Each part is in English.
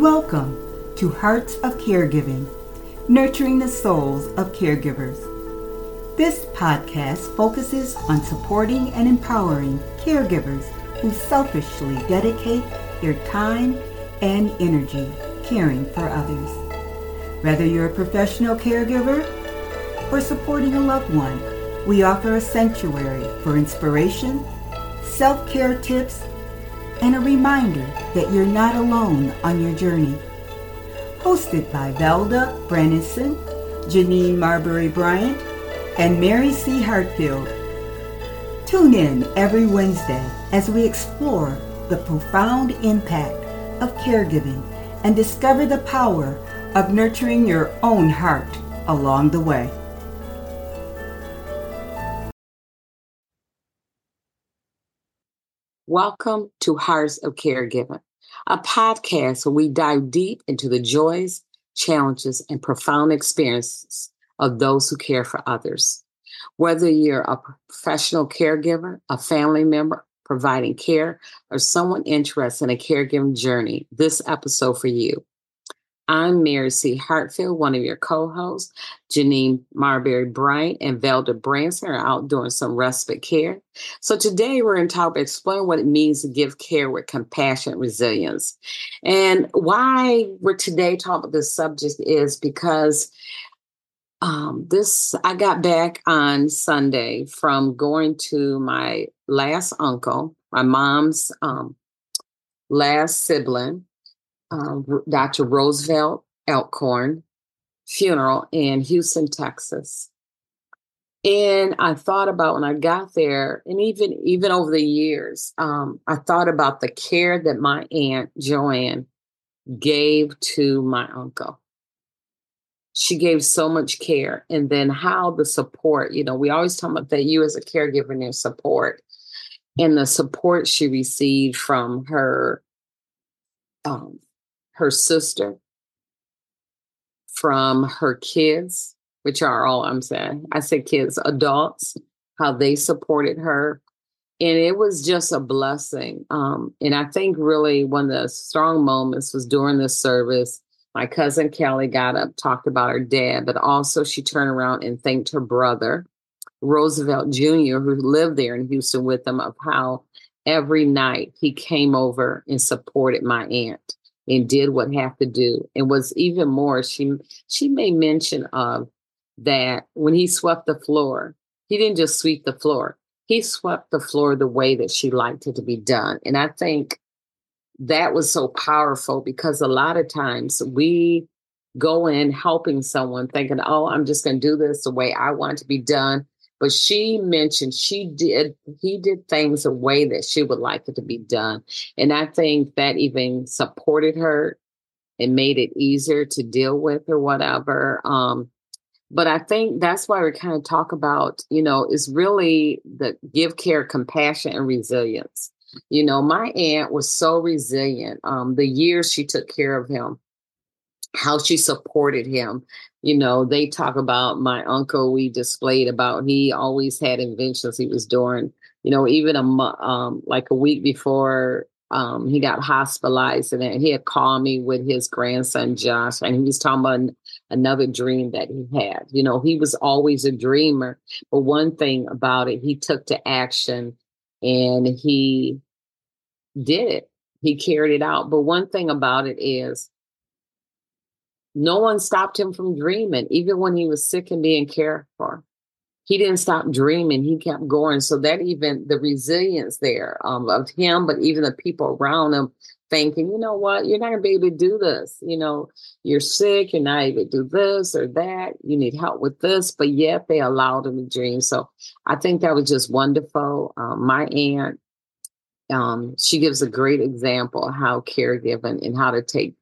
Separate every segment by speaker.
Speaker 1: Welcome to Hearts of Caregiving, nurturing the souls of caregivers. This podcast focuses on supporting and empowering caregivers who selfishly dedicate their time and energy caring for others. Whether you're a professional caregiver or supporting a loved one, we offer a sanctuary for inspiration, self care tips, and a reminder that you're not alone on your journey. Hosted by Velda Brannison, Janine Marbury Bryant, and Mary C. Hartfield. Tune in every Wednesday as we explore the profound impact of caregiving and discover the power of nurturing your own heart along the way.
Speaker 2: Welcome to Hearts of Caregiving, a podcast where we dive deep into the joys, challenges, and profound experiences of those who care for others. Whether you're a professional caregiver, a family member providing care, or someone interested in a caregiving journey, this episode for you. I'm Mary C. Hartfield, one of your co-hosts. Janine Marbury Bryant and Velda Branson are out doing some respite care. So today we're going to talk about explain what it means to give care with compassion and resilience. And why we're today talking about this subject is because um, this I got back on Sunday from going to my last uncle, my mom's um, last sibling um, Dr. Roosevelt Alcorn funeral in Houston, Texas. And I thought about when I got there, and even even over the years, um, I thought about the care that my aunt Joanne gave to my uncle. She gave so much care, and then how the support. You know, we always talk about that you as a caregiver need support, and the support she received from her um, her sister, from her kids, which are all I'm saying, I say kids, adults, how they supported her. And it was just a blessing. Um, and I think really one of the strong moments was during this service. My cousin Kelly got up, talked about her dad, but also she turned around and thanked her brother, Roosevelt Jr., who lived there in Houston with them, of how every night he came over and supported my aunt and did what have to do. And was even more, she she made mention of that when he swept the floor, he didn't just sweep the floor. He swept the floor the way that she liked it to be done. And I think that was so powerful because a lot of times we go in helping someone thinking, oh, I'm just going to do this the way I want to be done. But she mentioned she did, he did things a way that she would like it to be done. And I think that even supported her and made it easier to deal with or whatever. Um, but I think that's why we kind of talk about, you know, is really the give care, compassion, and resilience. You know, my aunt was so resilient. Um, the years she took care of him, how she supported him. You know, they talk about my uncle. We displayed about he always had inventions he was doing. You know, even a um, like a week before um, he got hospitalized, and he had called me with his grandson Josh, and he was talking about another dream that he had. You know, he was always a dreamer, but one thing about it, he took to action, and he did it. He carried it out. But one thing about it is no one stopped him from dreaming, even when he was sick and being cared for. He didn't stop dreaming. He kept going. So that even the resilience there um, of him, but even the people around him thinking, you know what, you're not gonna be able to do this. You know, you're sick, you're not able to do this or that. You need help with this, but yet they allowed him to dream. So I think that was just wonderful. Um, my aunt, um, she gives a great example of how caregiving and how to take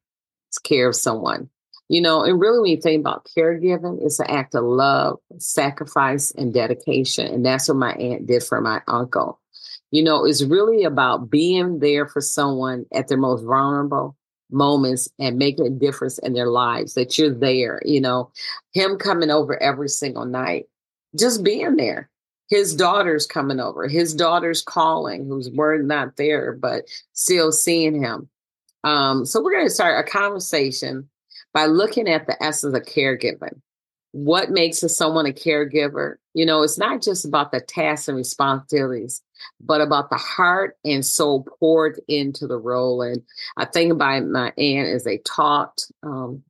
Speaker 2: care of someone you know, and really when you think about caregiving, it's an act of love, sacrifice, and dedication. And that's what my aunt did for my uncle. You know, it's really about being there for someone at their most vulnerable moments and making a difference in their lives, that you're there, you know, him coming over every single night, just being there. His daughter's coming over, his daughter's calling, word not there, but still seeing him Um, so we're going to start a conversation by looking at the essence of caregiving. What makes someone a caregiver? You know, it's not just about the tasks and responsibilities, but about the heart and soul poured into the role. And I think about my aunt as they taught um,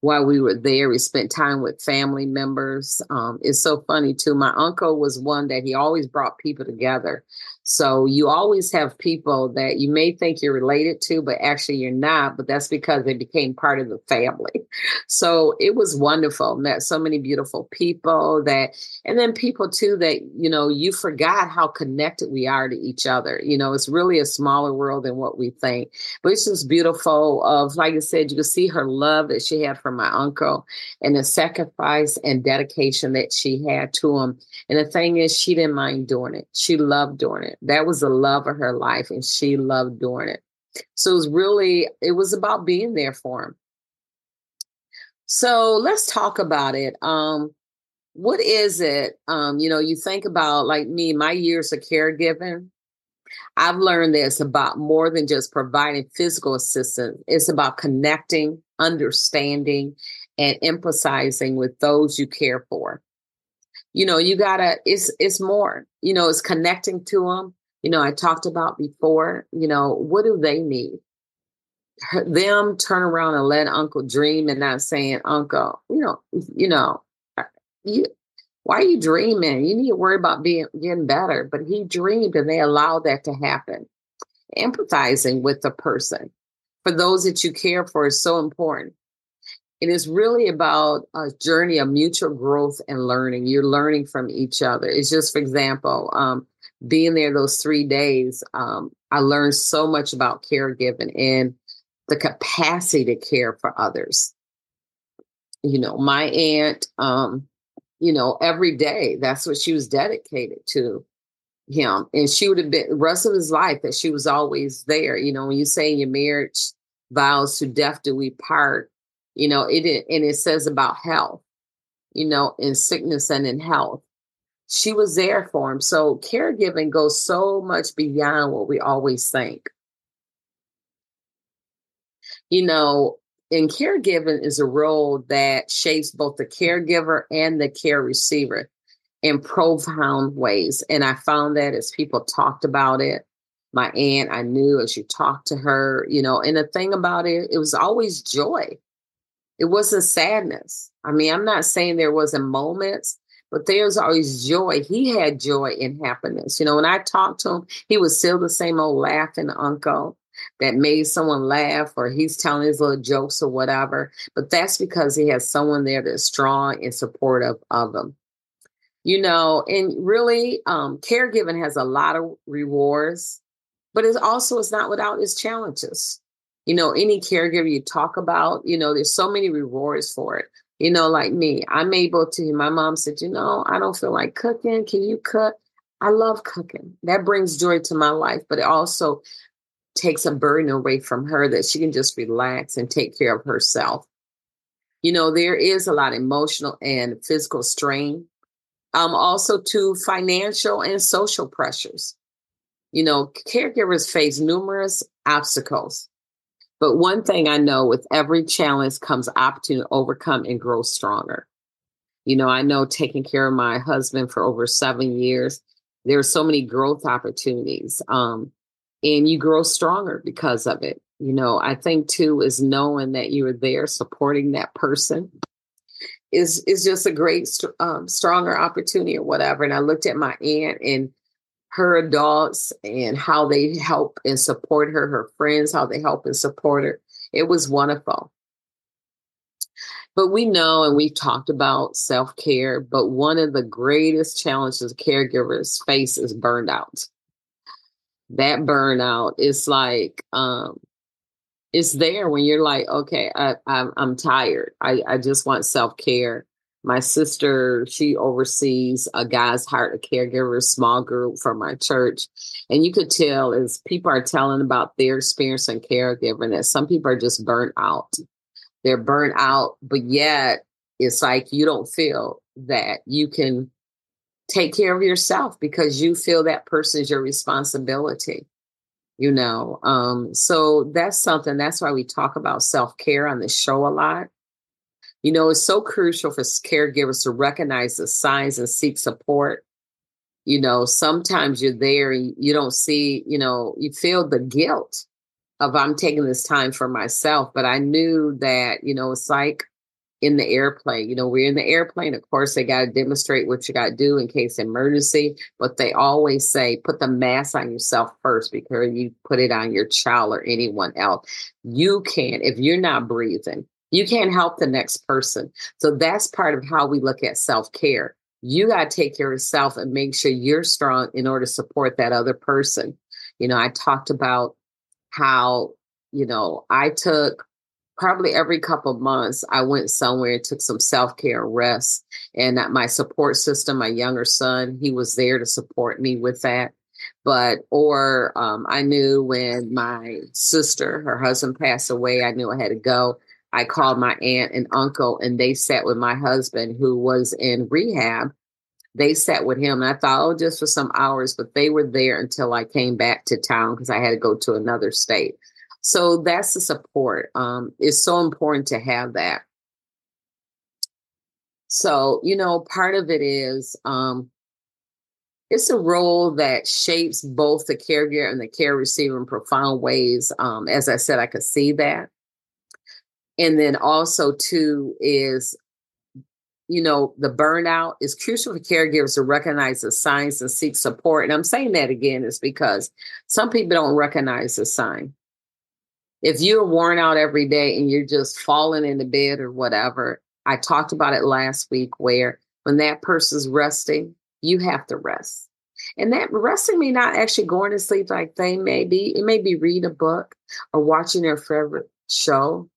Speaker 2: while we were there. We spent time with family members. Um, it's so funny too. My uncle was one that he always brought people together. So you always have people that you may think you're related to, but actually you're not. But that's because they became part of the family. So it was wonderful. Met so many beautiful people that, and then people too that you know you forgot how connected we are to each other. You know, it's really a smaller world than what we think. But it's just beautiful. Of like I said, you can see her love that she had for my uncle and the sacrifice and dedication that she had to him. And the thing is, she didn't mind doing it. She loved doing it. That was the love of her life, and she loved doing it. So it was really, it was about being there for him. So let's talk about it. Um, what is it? Um, you know, you think about like me, my years of caregiving. I've learned that it's about more than just providing physical assistance. It's about connecting, understanding, and emphasizing with those you care for you know you gotta it's it's more you know it's connecting to them you know i talked about before you know what do they need? Them turn around and let uncle dream and not saying uncle you know you know you why are you dreaming? You need to worry about being getting better. But he dreamed and they allowed that to happen. Empathizing with the person. For those that you care for is so important it is really about a journey of mutual growth and learning. You're learning from each other. It's just, for example, um, being there those three days, um, I learned so much about caregiving and the capacity to care for others. You know, my aunt, um, you know, every day, that's what she was dedicated to him. And she would have been the rest of his life that she was always there. You know, when you say in your marriage vows to death do we part, you know it and it says about health you know in sickness and in health. She was there for him. So caregiving goes so much beyond what we always think. You know and caregiving is a role that shapes both the caregiver and the care receiver in profound ways. And i found that as people talked about it my aunt i knew as you talked to her you know and the thing about it it was always joy it wasn't sadness. I mean, I'm not saying there wasn't moments, but there's always joy. He had joy and happiness. You know, when I talked to him, he was still the same old laughing uncle that made someone laugh or he's telling his little jokes or whatever. But that's because he has someone there that's strong and supportive of him. You know, and really, um, caregiving has a lot of rewards, but it also is not without its challenges you know, any caregiver you talk about, you know, there's so many rewards for it. You know, like me, I'm able to, my mom said, you know, I don't feel like cooking. Can you cook? I love cooking. That brings joy to my life, but it also takes a burden away from her that she can just relax and take care of herself. You know, there is a lot of emotional and physical strain. Um, also to financial and social pressures. You know, caregivers face numerous obstacles but one thing I know with every challenge comes opportunity to overcome and grow stronger. You know, I know taking care of my husband for over seven years, there are so many growth opportunities. Um, and you grow stronger because of it. You know, I think too is knowing that you are there supporting that person is is just a great um, stronger opportunity or whatever. And I looked at my aunt and her adults and how they help and support her, her friends, how they help and support her. It was wonderful. But we know and we've talked about self care, but one of the greatest challenges caregivers face is burnout. That burnout is like, um, it's there when you're like, okay, I, I'm, I'm tired. I, I just want self care. My sister, she oversees a guy's Heart a Caregiver small group for my church. And you could tell as people are telling about their experience in caregiving that some people are just burnt out. They're burnt out, but yet it's like you don't feel that you can take care of yourself because you feel that person is your responsibility. you know um so that's something that's why we talk about self-care on the show a lot you know it's so crucial for caregivers to recognize the signs and seek support you know sometimes you're there and you don't see you know you feel the guilt of i'm taking this time for myself but i knew that you know it's like in the airplane. You know, we're in the airplane. Of course, they got to demonstrate what you got to do in case emergency, but they always say put the mask on yourself first because you put it on your child or anyone else. You can't, if you're not breathing, you can't help the next person. So that's part of how we look at self care. You got to take care of yourself and make sure you're strong in order to support that other person. You know, I talked about how, you know, I took probably every couple months i went somewhere and took some self-care rest and my support system my younger son he was there to support me with that but or um, i knew when my sister her husband passed away i knew i had to go i called my aunt and uncle and they sat with my husband who was in rehab they sat with him and i thought oh just for some hours but they were there until i came back to town because i had to go to another state so that's the support. Um, it's so important to have that. So, you know, part of it is um, it's a role that shapes both the caregiver and the care receiver in profound ways. Um, as I said, I could see that. And then also, too, is you know, the burnout is crucial for caregivers to recognize the signs and seek support. And I'm saying that again is because some people don't recognize the sign if you're worn out every day and you're just falling into bed or whatever, I talked about it last week where when that person's resting, you have to rest. And that resting may not actually going to sleep like they may be. It may be reading a book or watching their favorite show.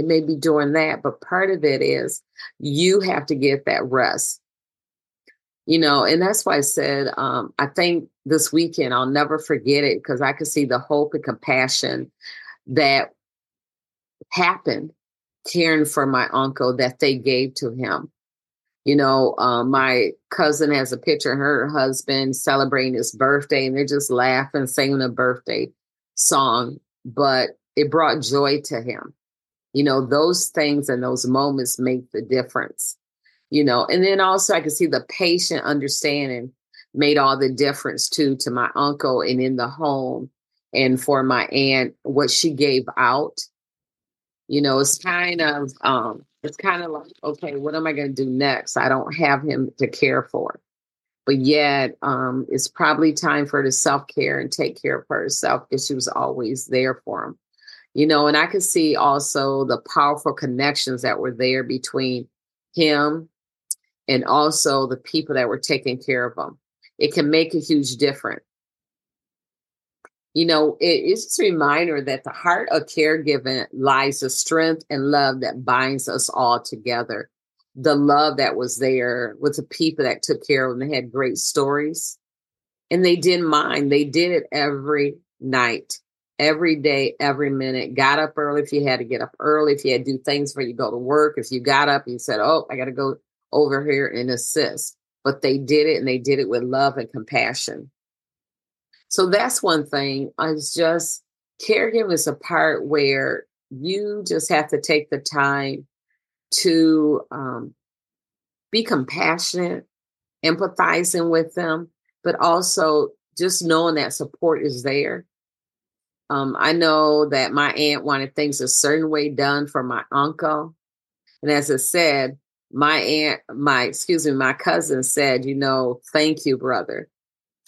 Speaker 2: It may be doing that, but part of it is you have to get that rest. You know, and that's why I said um, I think this weekend I'll never forget it because I could see the hope and compassion that happened caring for my uncle that they gave to him. You know, uh, my cousin has a picture of her husband celebrating his birthday, and they're just laughing, singing a birthday song, but it brought joy to him. You know, those things and those moments make the difference. You know, and then also I could see the patient understanding made all the difference too to my uncle and in the home and for my aunt what she gave out. You know it's kind of um it's kind of like okay what am i going to do next? I don't have him to care for. But yet um it's probably time for her to self-care and take care of herself because she was always there for him you know and i could see also the powerful connections that were there between him and also the people that were taking care of him it can make a huge difference you know, it, it's just a reminder that the heart of caregiving lies the strength and love that binds us all together. The love that was there with the people that took care of them. They had great stories and they didn't mind. They did it every night, every day, every minute. Got up early if you had to get up early, if you had to do things for you go to work. If you got up and you said, Oh, I got to go over here and assist. But they did it and they did it with love and compassion. So that's one thing. Is just caregiving is a part where you just have to take the time to um, be compassionate, empathizing with them, but also just knowing that support is there. Um, I know that my aunt wanted things a certain way done for my uncle. And as I said, my aunt, my, excuse me, my cousin said, you know, thank you, brother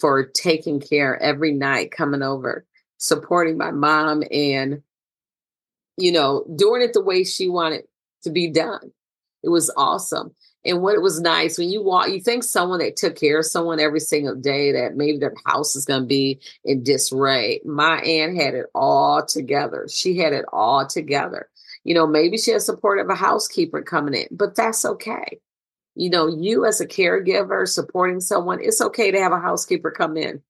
Speaker 2: for taking care every night, coming over, supporting my mom, and, you know, doing it the way she wanted to be done. It was awesome. And what it was nice when you walk, you think someone that took care of someone every single day that maybe their house is going to be in disarray. My aunt had it all together. She had it all together. You know, maybe she had support of a housekeeper coming in, but that's okay you know, you as a caregiver supporting someone, it's okay to have a housekeeper come in.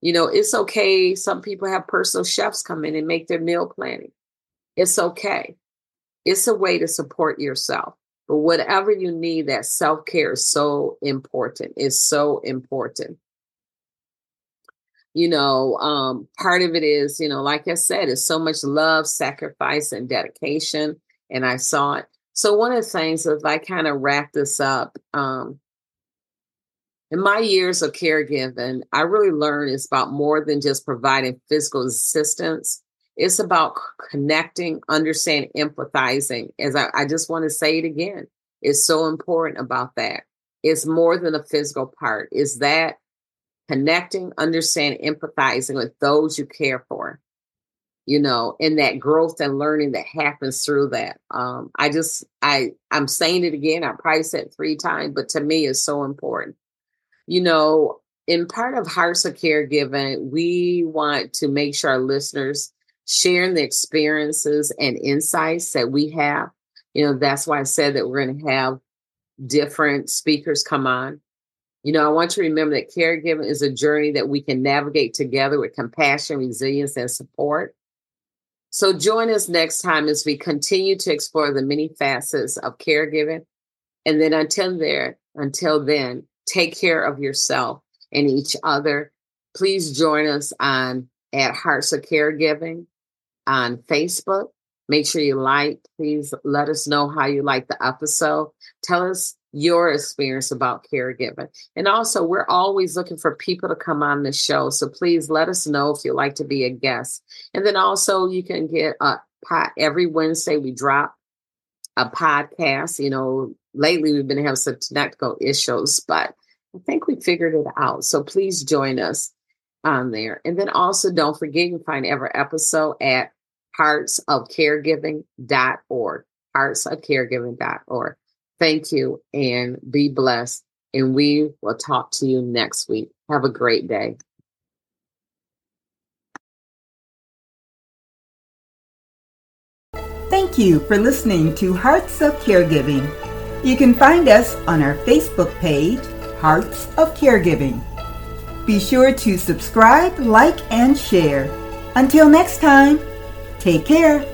Speaker 2: You know, it's okay. Some people have personal chefs come in and make their meal planning. It's okay. It's a way to support yourself. But whatever you need, that self care is so important. It's so important. you know, um, part of it is, you know, like I said, it's so much love, sacrifice, and dedication. And I saw it. So one of the things, if I kind of wrap this up, um, in my years of caregiving, I really learned it's about more than just providing physical assistance. It's about connecting, understanding, empathizing. As I, I just want to say it again, it's so important about that. It's more than a physical part. Is that connecting, understanding, empathizing with those you care for, you know, and that growth and learning that happens through that. Um, I just, I, I'm saying it again. I probably said three times, but to me, it's so important. You know, in part of Hearts of Caregiving, we want to make sure our listeners sharing the experiences and insights that we have. You know, that's why I said that we're going to have different speakers come on you know, I want you to remember that caregiving is a journey that we can navigate together with compassion, resilience, and support. So join us next time as we continue to explore the many facets of caregiving. And then until there, until then, take care of yourself and each other. Please join us on at Hearts of Caregiving on Facebook. Make sure you like. Please let us know how you like the episode. Tell us your experience about caregiving. And also, we're always looking for people to come on the show. So please let us know if you'd like to be a guest. And then also, you can get a pot every Wednesday. We drop a podcast. You know, lately we've been having some technical issues, but I think we figured it out. So please join us on there. And then also, don't forget you can find every episode at heartsofcaregiving.org. Heartsofcaregiving.org. Thank you and be blessed. And we will talk to you next week. Have a great day.
Speaker 1: Thank you for listening to Hearts of Caregiving. You can find us on our Facebook page, Hearts of Caregiving. Be sure to subscribe, like, and share. Until next time, take care.